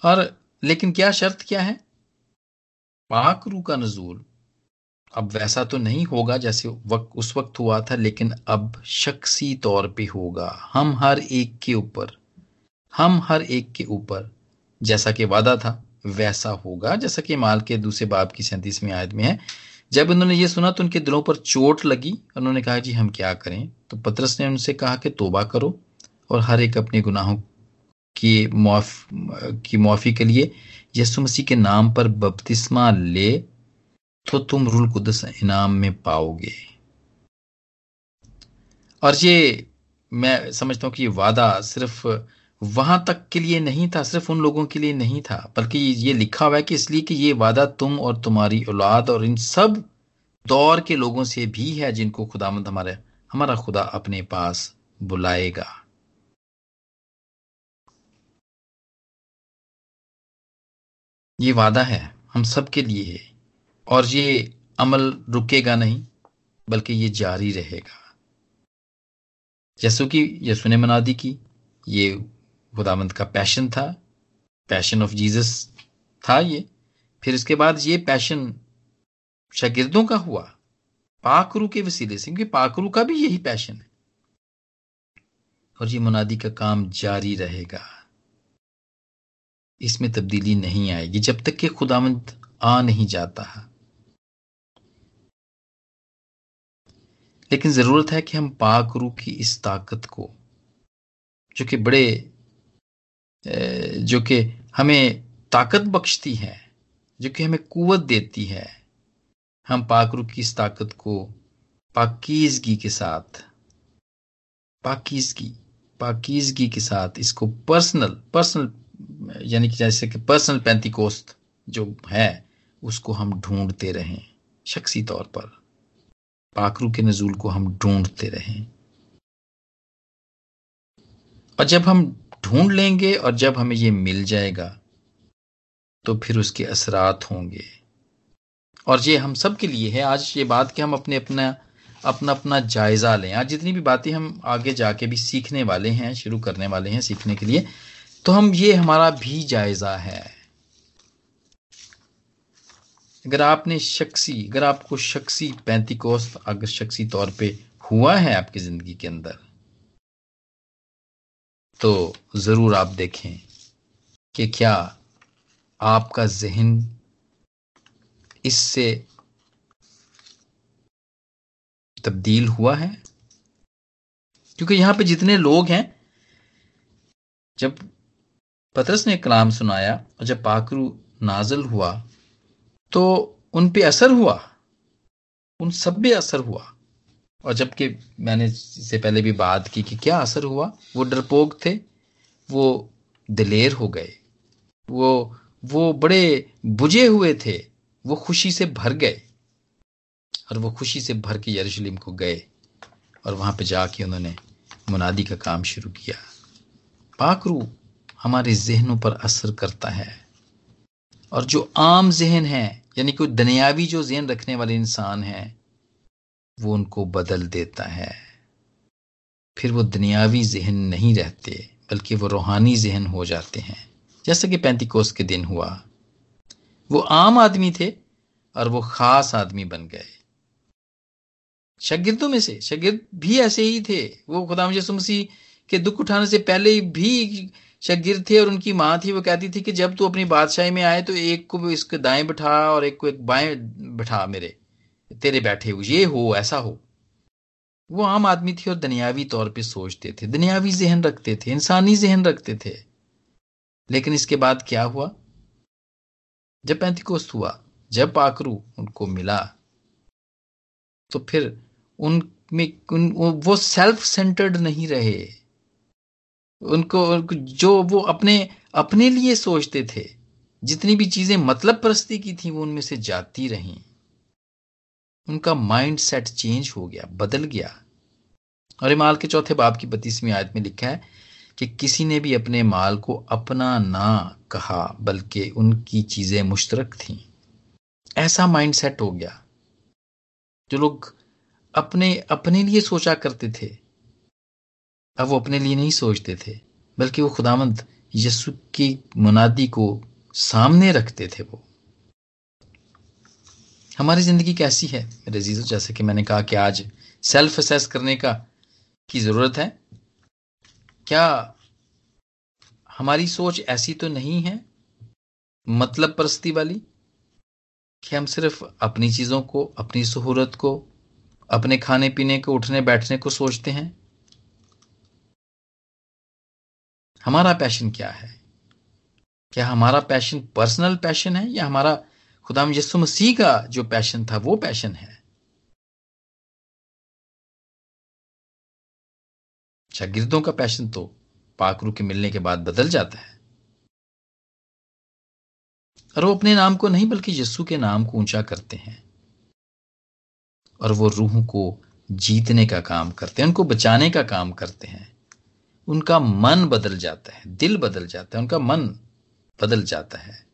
और लेकिन क्या शर्त क्या है? पाक रू का नजूल। अब वैसा तो नहीं होगा जैसे वक्त उस वक्त हुआ था, लेकिन अब शख्सी तौर पे होगा। हम हर एक के ऊपर, हम हर एक के ऊपर, जैसा कि वादा था, वैसा होगा। जैसा कि माल के दूसरे बाप की सैंतीसवीं आयत में है, जब उन्होंने ये सुना तो उनके दिलों पर चोट लगी। उन्होंने कहा, जी, हम क्या करें? तो पत्रस ने उनसे कहा कि, तोबा करो और हर एक अपने गुनाहों की मुआफ, की मुआफ़ी के लिए यसु मसीह के नाम पर बपतिस्मा ले तो तुम रुल कुदस इनाम में पाओगे। और ये मैं समझता हूँ कि ये वादा सिर्फ़ वहाँ तक के लिए नहीं था, सिर्फ़ उन लोगों के लिए नहीं था, बल्कि ये लिखा हुआ है कि इसलिए कि ये वादा तुम और तुम्हारी औलाद और इन सब दौर के लोगों से भी है जिनको खुदामंद हमारे, हमारा खुदा अपने पास बुलाएगा। ये वादा है, हम सब के लिए है। और ये अमल रुकेगा नहीं, बल्कि ये जारी रहेगा। जैसो की यसु ने मनादी की ये खुदामंद का पैशन था, पैशन ऑफ़ जीसस था ये। फिर इसके बाद ये पैशन शागिर्दों का हुआ पाकरू के वसीले से, क्योंकि पाकरू का भी यही पैशन है। और ये मुनादी का काम जारी रहेगा। इसमें तब्दीली नहीं आएगी, जब तक कि खुदामंद आ नहीं जाता। लेकिन ज़रूरत है कि हम पाक रू की इस ताकत को, जो कि बड़े जो कि हमें ताकत बख्शती है, जो कि हमें कुवत देती है, हम पाकरू की इस ताकत को पाकिजगी के साथ, पाकिजगी पाकिजगी के साथ इसको पर्सनल पर्सनल यानी कि जैसे कि पर्सनल पैंतीकोस्त जो है, उसको हम ढूंढते रहें, शख्सी तौर पर। पाकरू के नजूल को हम ढूंढते रहें। और जब हम ढूंढ लेंगे और जब हमें ये मिल जाएगा तो फिर उसके असरात होंगे। और ये हम सब के लिए है। आज ये बात कि हम अपने अपना अपना अपना जायजा लें। आज जितनी भी बातें हम आगे जाके भी सीखने वाले हैं, शुरू करने वाले हैं सीखने के लिए तो हम ये हमारा भी जायजा है। अगर आपने शख्सी, अगर आपको शख्सी पैंतीकोस्त अगर शख्सी तौर पे हुआ है आपकी ज़िंदगी के अंदर तो ज़रूर आप देखें कि क्या आपका जहन इससे तब्दील हुआ है? क्योंकि यहाँ पे जितने लोग हैं, जब पतरस ने कलाम सुनाया और जब पाकरू नाजल हुआ तो उन पे असर हुआ। उन सब पे असर हुआ। और जबकि मैंने इससे पहले भी बात की कि क्या असर हुआ, वो डरपोक थे, वो दिलेर हो गए। वो वो बड़े बुझे हुए थे, वो खुशी से भर गए। और वो खुशी से भर के यरूशलेम को गए और वहाँ पे जाके उन्होंने मुनादी का काम शुरू किया। पाकरू हमारे जहनों पर असर करता है। और जो आम जहन है, यानी कोई दुनियावी जो जहन रखने वाले इंसान है, वो उनको बदल देता है। फिर वो दुनियावी जहन नहीं रहते, बल्कि वो रूहानी जहन हो जाते हैं। जैसा कि पैंतीकोस के दिन हुआ। वो आम आदमी थे और वो खास आदमी बन गए। शगिर्दों में से, शगिर्द भी ऐसे ही थे। वो खुदा मसीह के दुख उठाने से पहले भी शगिर थे और उनकी माँ थी वो कहती थी कि जब तू अपनी बादशाही में आए तो एक को इसके दाएँ बिठा और एक को एक बाएँ बिठा मेरे तेरे बैठे हो ये हो ऐसा हो। वो आम आदमी थी और दुनियावी तौर पे सोचते थे दुनियावी जहन रखते थे इंसानी जहन रखते थे। लेकिन इसके बाद क्या हुआ? जब पैंतीकोस्त हुआ जब पाकरू उनको मिला तो फिर उनमें उन, वो सेल्फ सेंटर्ड नहीं रहे। उनको, जो वो अपने अपने लिए सोचते थे जितनी भी चीज़ें मतलब परस्ती की थी वो उनमें से जाती रहीं। उनका माइंड सेट चेंज हो गया बदल गया। और इमाल के चौथे बाप की बत्तीसवीं आयत में लिखा है कि किसी ने भी अपने माल को अपना ना कहा बल्कि उनकी चीज़ें मुश्तरक थीं। ऐसा माइंड सेट हो गया। जो लोग अपने अपने लिए सोचा करते थे अब वो अपने लिए नहीं सोचते थे, बल्कि वो खुदामंद यसु की मुनादी को सामने रखते थे वो। हमारी ज़िंदगी कैसी है? मेरे जीजो जैसे कि मैंने कहा कि आज सेल्फ असेस करने का, की ज़रूरत है। क्या हमारी सोच ऐसी तो नहीं है मतलब परस्ती वाली, कि हम सिर्फ़ अपनी चीज़ों को, अपनी सहूलत को, अपने खाने पीने को उठने बैठने को सोचते हैं? हमारा पैशन क्या है? क्या हमारा पैशन पर्सनल पैशन है या हमारा खुदाम यसु मसीह का जो पैशन था वो पैशन है? शागिर्दों का पैशन तो पाकरू के मिलने के बाद बदल जाता है। और वो अपने नाम को नहीं बल्कि यस्सु के नाम को ऊँचा करते हैं। और वो रूह को जीतने का काम करते हैं, उनको बचाने का काम करते हैं। उनका मन बदल जाता है, दिल बदल जाता है, उनका मन बदल जाता है।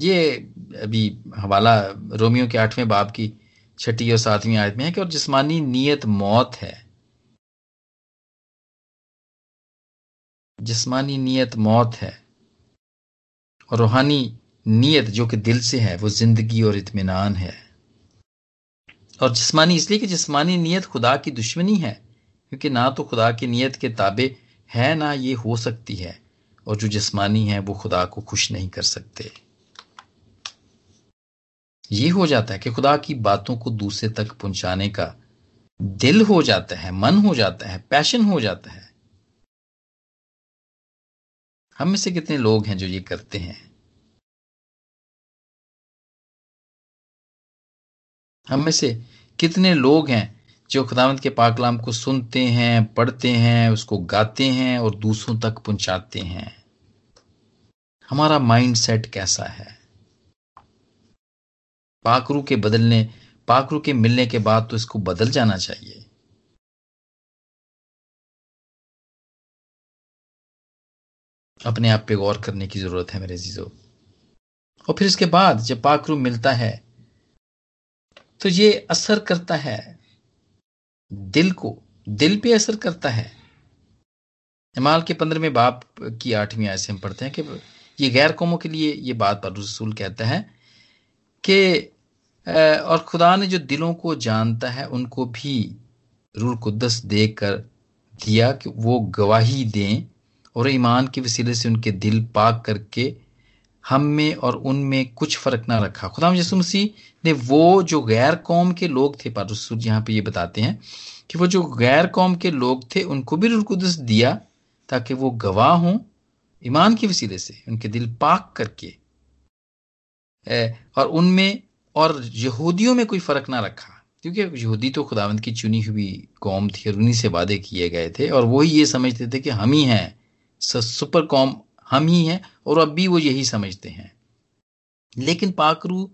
ये अभी हवाला रोमियो के आठवें बाब की छठी और सातवीं आयत में है कि और जिस्मानी नीयत मौत है, जिस्मानी नीयत मौत है, और रूहानी नीयत जो कि दिल से है, वो ज़िंदगी और इत्मीनान है। और जिस्मानी इसलिए कि जिस्मानी नीयत खुदा की दुश्मनी है क्योंकि ना तो खुदा की नीयत के ताबे है, ना ये हो सकती है। और जो जिस्मानी है, वो खुदा को खुश नहीं कर सकते। ये हो जाता है कि खुदा की बातों को दूसरे तक पहुँचाने का दिल हो जाता है, मन हो जाता है, पैशन हो जाता है। हम में से कितने लोग हैं जो ये करते हैं? हम में से कितने लोग हैं जो खुदावंत के पाकलाम को सुनते हैं, पढ़ते हैं, उसको गाते हैं और दूसरों तक पहुंचाते हैं। हमारा माइंड सेट कैसा है? पाकरू के बदलने पाकरू के मिलने के बाद तो इसको बदल जाना चाहिए। अपने आप पे गौर करने की ज़रूरत है मेरे जीजो। और फिर इसके बाद जब पाकरू मिलता है तो ये असर करता है। दिल को, दिल पे असर करता है। इमाल के पंद्रहवें बाप की आठवीं आय से हम पढ़ते हैं कि ये गैर कौमों के लिए ये बात पर रसूल कहता है कि और खुदा ने जो दिलों को जानता है, उनको भी रूल कुदस दे कर दिया कि वो गवाही दें और ईमान के वसीले से उनके दिल पाक करके हम में और उनमें कुछ फ़र्क ना रखा। खुदा यसु मसीह ने वो जो गैर कौम के लोग थे, पर रसूल यहाँ पे ये बताते हैं कि वो जो गैर कौम के लोग थे, उनको भी रुलकुदस दिया ताकि वो गवाह हों ईमान के वसीले से, उनके दिल पाक करके। और उनमें और यहूदियों में कोई फ़र्क ना रखा। क्योंकि यहूदी तो खुदावंत की चुनी हुई कौम थी और उन्हीं से वादे किए गए थे और वही ये समझते थे कि हम ही हैं सुपर कौम हम ही हैं और अब भी वो यही समझते हैं। लेकिन पाकरू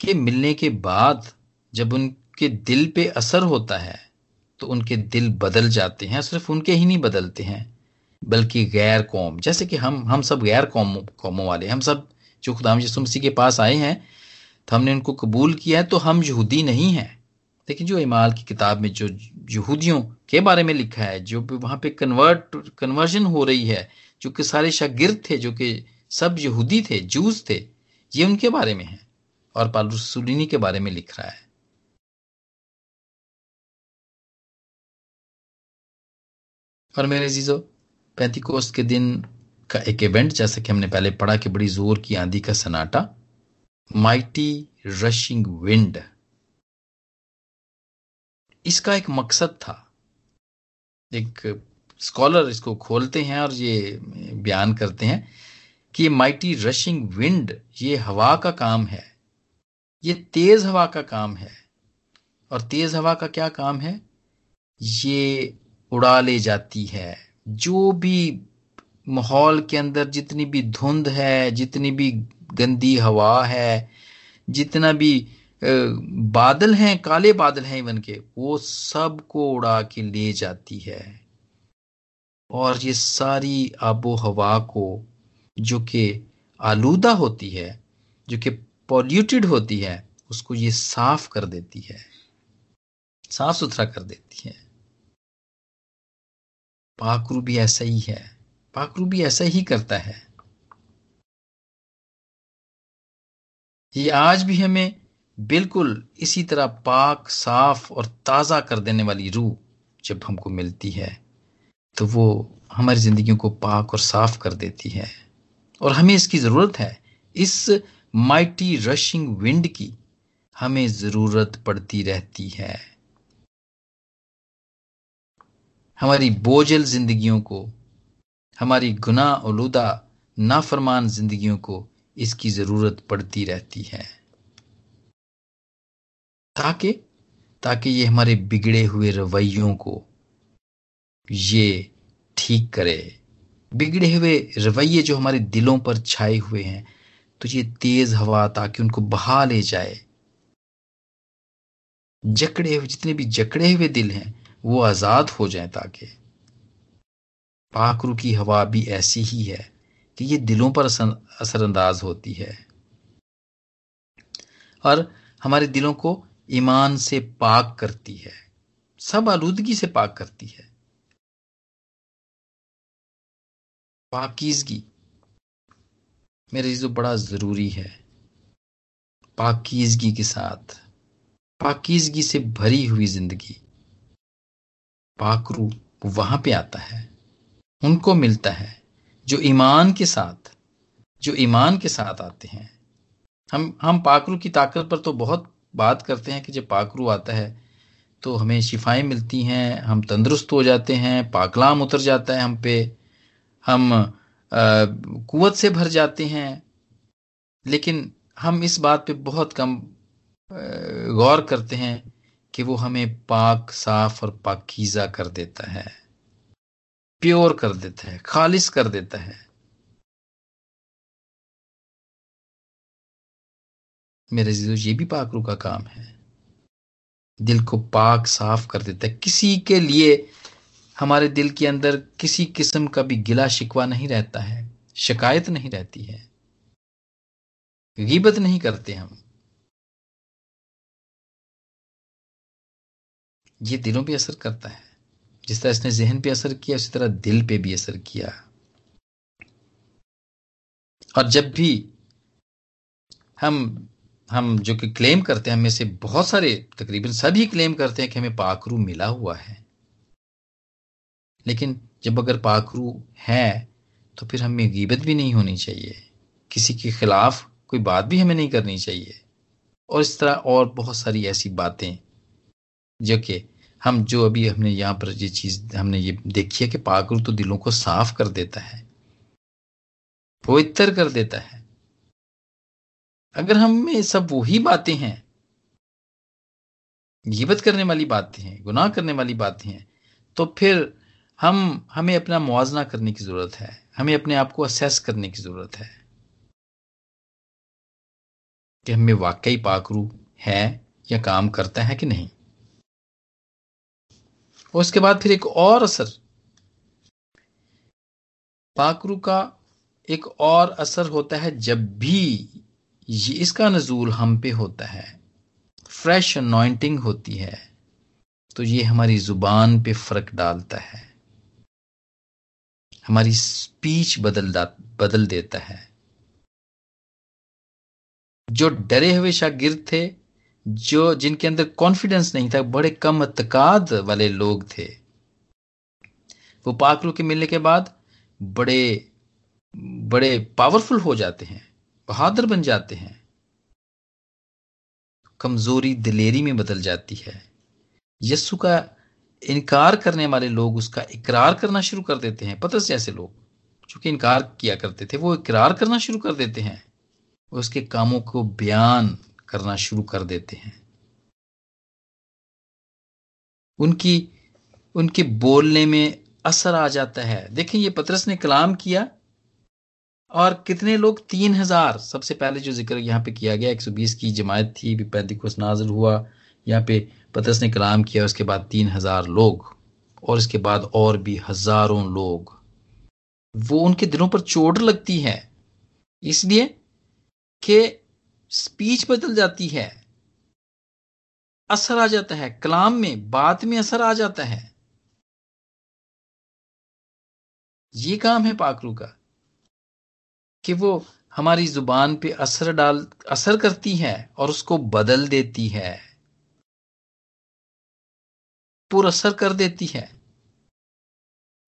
के मिलने के बाद जब उनके दिल पे असर होता है तो उनके दिल बदल जाते हैं, सिर्फ़ उनके ही नहीं बदलते हैं, बल्कि गैर कौम। जैसे कि हम हम सब गैर कौम, कौमों वाले, हम सब जो खुदाम यसु मसीह के पास आए हैं तो हमने उनको कबूल किया है तो हम यहूदी नहीं हैं। लेकिन जो इमाल की किताब में जो यहूदियों के बारे में लिखा है, जो वहाँ पे कन्वर्ट कन्वर्जन हो रही है जो कि सारे शागिर्द थे, जो कि सब यहूदी थे, जूस थे, ये उनके बारे में है और पालुसुलिनी के बारे में लिख रहा है। और मेरे जीजो पैंतीकोस्त के दिन का एक इवेंट, जैसा कि हमने पहले पढ़ा कि बड़ी ज़ोर की आंधी का सनाटा माइटी रशिंग विंड। इसका एक मकसद था, एक स्कॉलर इसको खोलते हैं और ये बयान करते हैं कि ये माइटी रशिंग विंड ये हवा का काम है। ये तेज हवा का काम है। और तेज हवा का क्या काम है? ये उड़ा ले जाती है। जो भी माहौल के अंदर जितनी भी धुंध है, जितनी भी गंदी हवा है, जितना भी बादल हैं, काले बादल हैं इवन के, वो सबको उड़ा के ले जाती है। और ये सारी आबो हवा को, जो कि आलूदा होती है, जो कि पॉल्यूटेड होती है, उसको ये साफ़ कर देती है। साफ़ सुथरा कर देती है। पाकरू भी ऐसा ही है। पाकरू भी ऐसा ही करता है। ये आज भी हमें बिल्कुल इसी तरह पाक, साफ़ और ताज़ा कर देने वाली रूह जब हमको मिलती है। तो वो हमारी ज़िंदगी को पाक और साफ़ कर देती है। और हमें इसकी ज़रूरत है। इस माइटी रशिंग विंड की हमें ज़रूरत पड़ती रहती है। हमारी बोझल जिंदगियों को, हमारी गुना उलूदा नाफरमान जिंदगियों को इसकी ज़रूरत पड़ती रहती है। ताकि ताकि ये हमारे बिगड़े हुए रवैयों को ये ठीक करे। बिगड़े हुए रवैये जो हमारे दिलों पर छाए हुए हैं तो ये तेज हवा ताकि उनको बहा ले जाए। जकड़े हुए, जितने भी जकड़े हुए दिल हैं, वो आज़ाद हो जाए ताकि। पाखरू की हवा भी ऐसी ही है कि ये दिलों पर असरअंदाज होती है। और हमारे दिलों को ईमान से पाक करती है। सब आलूदगी से पाक करती है। पाकिजगी मेरे जो बड़ा ज़रूरी है। पाकिजगी के साथ, पाकिजगी से भरी हुई ज़िंदगी। पाकरू वहाँ पे आता है, उनको मिलता है, जो ईमान के साथ, जो ईमान के साथ आते हैं। हम हम पाकरू की ताकत पर तो बहुत बात करते हैं कि जब पाकरू आता है तो हमें शिफाएँ मिलती हैं, हम तंदुरुस्त हो जाते हैं, पाकलाम उतर जाता है हम पे। हम कुत से भर जाते हैं, लेकिन हम इस बात पे बहुत कम गौर करते हैं कि वो हमें पाक, साफ़ और पाकिजा कर देता है। प्योर कर देता है, खालिश कर देता है। मेरे जीजो, ये भी पाकरू का काम है। दिल को पाक, साफ़ कर देता है। किसी के लिए हमारे दिल के अंदर किसी किस्म का भी गिला शिकवा नहीं रहता है, शिकायत नहीं रहती है। गिबत नहीं करते हम। ये दिलों पे असर करता है। जिस तरह इसने जहन पे असर किया, उसी तरह दिल पे भी असर किया। और जब भी हम हम जो कि क्लेम करते हैं, हमें से बहुत सारे, तकरीबन सभी क्लेम करते हैं कि हमें पाखरू मिला हुआ है। लेकिन जब अगर पाखरू है तो फिर हमें गिबत भी नहीं होनी चाहिए। किसी के खिलाफ कोई बात भी हमें नहीं करनी चाहिए। और इस तरह और बहुत सारी ऐसी बातें, जो कि हम जो अभी हमने यहाँ पर ये चीज़, हमने ये देखी है कि पाखरू तो दिलों को साफ़ कर देता है, पवित्र कर देता है। अगर हम में सब वही बातें हैं, गिबत करने वाली बातें हैं, गुनाह करने वाली बातें हैं तो फिर हम, हमें अपना मुआवजा करने की ज़रूरत है। हमें अपने आप को असेस करने की ज़रूरत है कि हमें वाकई पाकरू है या काम करता है कि नहीं। और उसके बाद फिर एक और असर। पाकरू का एक और असर होता है जब भी ये, इसका नजूल हम पे होता है। फ्रेश अनॉइंटिंग होती है तो ये हमारी ज़ुबान पे फ़र्क डालता है। हमारी स्पीच बदल बदल देता है। जो डरे हुए शागिर्द थे, जो जिनके अंदर कॉन्फिडेंस नहीं था, बड़े कम अतकाद वाले लोग थे। वो पाकलू के मिलने के बाद बड़े बड़े पावरफुल हो जाते हैं, बहादुर बन जाते हैं। कमज़ोरी दिलेरी में बदल जाती है। यस्सु का इनकार करने वाले लोग उसका इकरार करना शुरू कर देते हैं। पतस जैसे लोग, जो कि इनकार किया करते थे, वो इकरार करना शुरू कर देते हैं। उसके कामों को बयान करना शुरू कर देते हैं। उनकी, उनके बोलने में असर आ जाता है। देखें, ये पतरस ने कलाम किया, और कितने लोग? तीन हज़ार। सबसे पहले जो ज़िक्र यहाँ पे किया गया 120 की जमायत थी पैंतीस नाजर हुआ, यहाँ पे पतरस ने कलाम किया, उसके बाद तीन हज़ार लोग, और इसके बाद और भी हज़ारों लोग। वो उनके दिलों पर चोट लगती है, इसलिए कि स्पीच बदल जाती है, असर आ जाता है, कलाम में, बात में असर आ जाता है। ये काम है पाकरू का, कि वो हमारी ज़ुबान पे असर डाल, असर करती है और उसको बदल देती है। पुर असर कर देती है।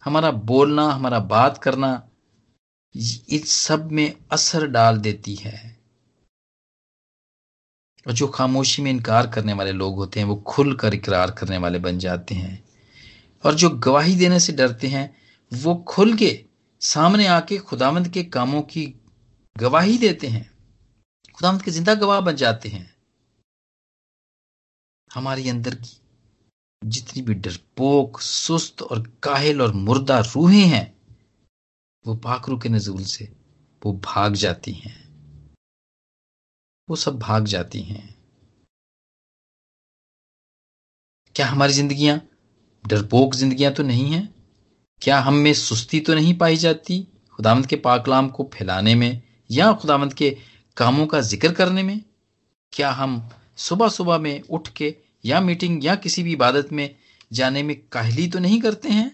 हमारा बोलना, हमारा बात करना, इस सब में असर डाल देती है। और जो खामोशी में इनकार करने वाले लोग होते हैं, वो खुलकर इकरार करने वाले बन जाते हैं। और जो गवाही देने से डरते हैं, वो खुल के सामने आके खुदामंद के कामों की गवाही देते हैं। खुदामंद के ज़िंदा गवाह बन जाते हैं। हमारी अंदर की जितनी भी डरपोक, सुस्त और काहिल और मुर्दा रूहें हैं, वो पाखरू के नजूल से वो भाग जाती हैं। वो सब भाग जाती हैं। क्या हमारी जिंदगियाँ डरपोक जिंदगियाँ तो नहीं हैं? क्या हम में सुस्ती तो नहीं पाई जाती खुदामंद के पाकलाम को फैलाने में या खुदामंद के कामों का ज़िक्र करने में? क्या हम सुबह सुबह में उठ के या मीटिंग या किसी भी इबादत में जाने में काहली तो नहीं करते हैं?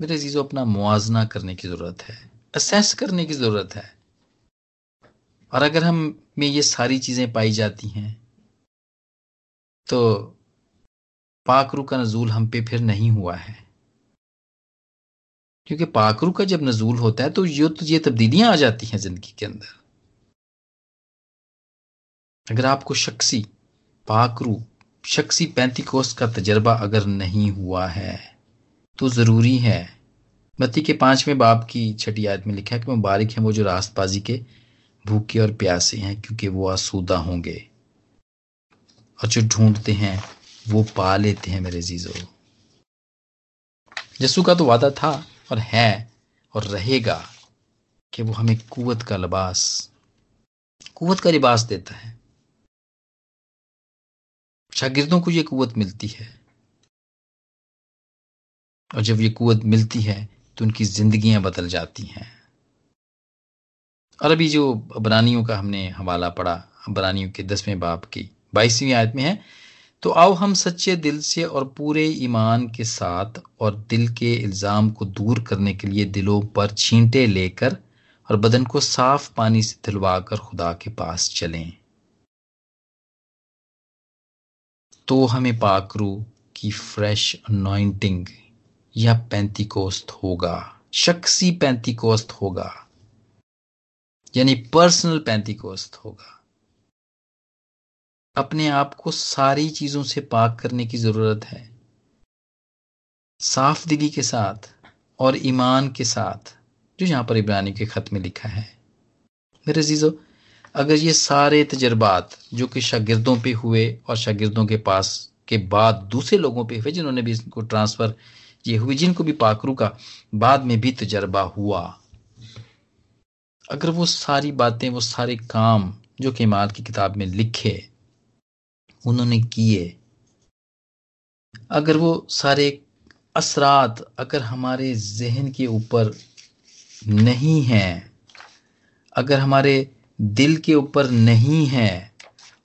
मेरे जीजो अपना मुआजना करने की ज़रूरत है असेस करने की ज़रूरत है। और अगर हम में ये सारी चीज़ें पाई जाती हैं तो पाकरू का नजूल हम पे फिर नहीं हुआ है। क्योंकि पाकरू का जब नजूल होता है तो ये तो ये तब्दीलियाँ आ जाती हैं ज़िंदगी के अंदर। अगर आपको शख्सी पाकरू शख्सी पैंती कोस्ट का तजर्बा अगर नहीं हुआ है तो ज़रूरी है। मत्ती के पाँचवें बाप की छठी आयत में लिखा है कि मुबारक है वो जो रास्तबाजी के भूखे और प्यासे हैं, क्योंकि वो आसूदा होंगे। और जो ढूंढते हैं, वो पा लेते हैं मेरे जीजो यसु का तो वादा था और है और रहेगा कि वो हमें कुवत का लिबास, कुवत का लिबास देता है। शागिर्दों को ये कुवत मिलती है। और जब ये कुवत मिलती है तो उनकी जिंदगियाँ बदल जाती हैं। और अभी जो अबरानियों का हमने हवाला पढ़ा, अबरानियों के दसवें बाप की, बाईसवीं आयत में है तो आओ हम सच्चे दिल से और पूरे ईमान के साथ और दिल के इल्ज़ाम को दूर करने के लिए दिलों पर छींटे लेकर और बदन को साफ़ पानी से धुलवा कर खुदा के पास चलें। तो हमें पाकरू की फ्रेश अनॉइंटिंग या पैंतीकोस्त होगा, शख्सी पैंतीकोस्त होगा, यानी पर्सनल पैंतीकोस्त होगा। अपने आप को सारी चीज़ों से पाक करने की ज़रूरत है। साफ़ दिली के साथ और ईमान के साथ, जो यहाँ पर इब्रानी के खत में लिखा है। मेरे जीजो अगर ये सारे तजर्बात जो कि शागिर्दों पे हुए और शागिर्दों के पास के बाद दूसरे लोगों पे हुए जिन्होंने भी इसको ट्रांसफ़र ये हुई जिनको भी पाकरू का बाद में भी तजर्बा हुआ। अगर वो सारी बातें, वो सारे काम जो कि माल की किताब में लिखे, उन्होंने किए, अगर वो सारे असरात अगर हमारे जहन के ऊपर नहीं हैं, अगर हमारे दिल के ऊपर नहीं है,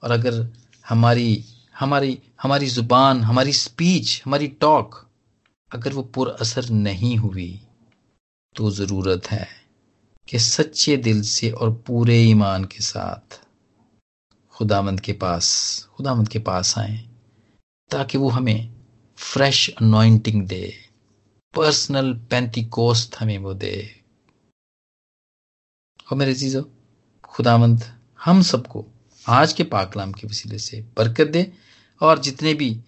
और अगर हमारी हमारी हमारी ज़ुबान, हमारी स्पीच, हमारी टॉक अगर वो पुर असर नहीं हुई तो ज़रूरत है कि सच्चे दिल से और पूरे ईमान के साथ खुदामंद के पास खुदामंद के पास आए, ताकि वो हमें फ्रेश अनॉइंटिंग दे पर्सनल पैंती हमें वो दे। और मेरे चीज़ों खुदामंद हम सबको आज के पाकलाम के वसीले से बरकत दे और जितने भी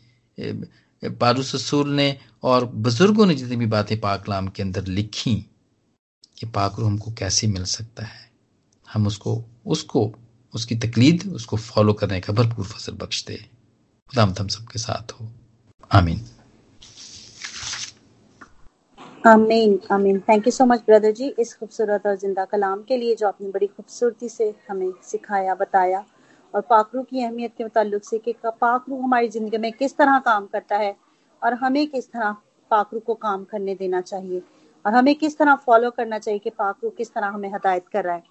पारूस रसूल ने और बुज़ुर्गों ने जितनी भी बातें पाकलाम के अंदर लिखी कि पाकरू हमको कैसे मिल सकता है? हम उसको उसको, उसकी तकलीद, उसको फॉलो करने का भरपूर फ़सल बख्श दे। खुदाम हम सबके साथ हो। आमीन। आमीन आमीन thank you so much brother ji इस खूबसूरत और ज़िंदा कलाम के लिए जो आपने बड़ी खूबसूरती से हमें सिखाया, बताया। और पाखरू की अहमियत के मुताल्लुक से कि पाखरू हमारी ज़िंदगी में किस तरह काम करता है और हमें किस तरह पाखरू को काम करने देना चाहिए। और हमें किस तरह फॉलो करना चाहिए कि पाखरू किस तरह हमें हदायत कर रहा है।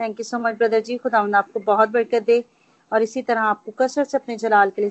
Thank you so much brother ji खुदा आपको बहुत बरकत दे और इसी तरह आपको कसरत से अपने जलाल के लिए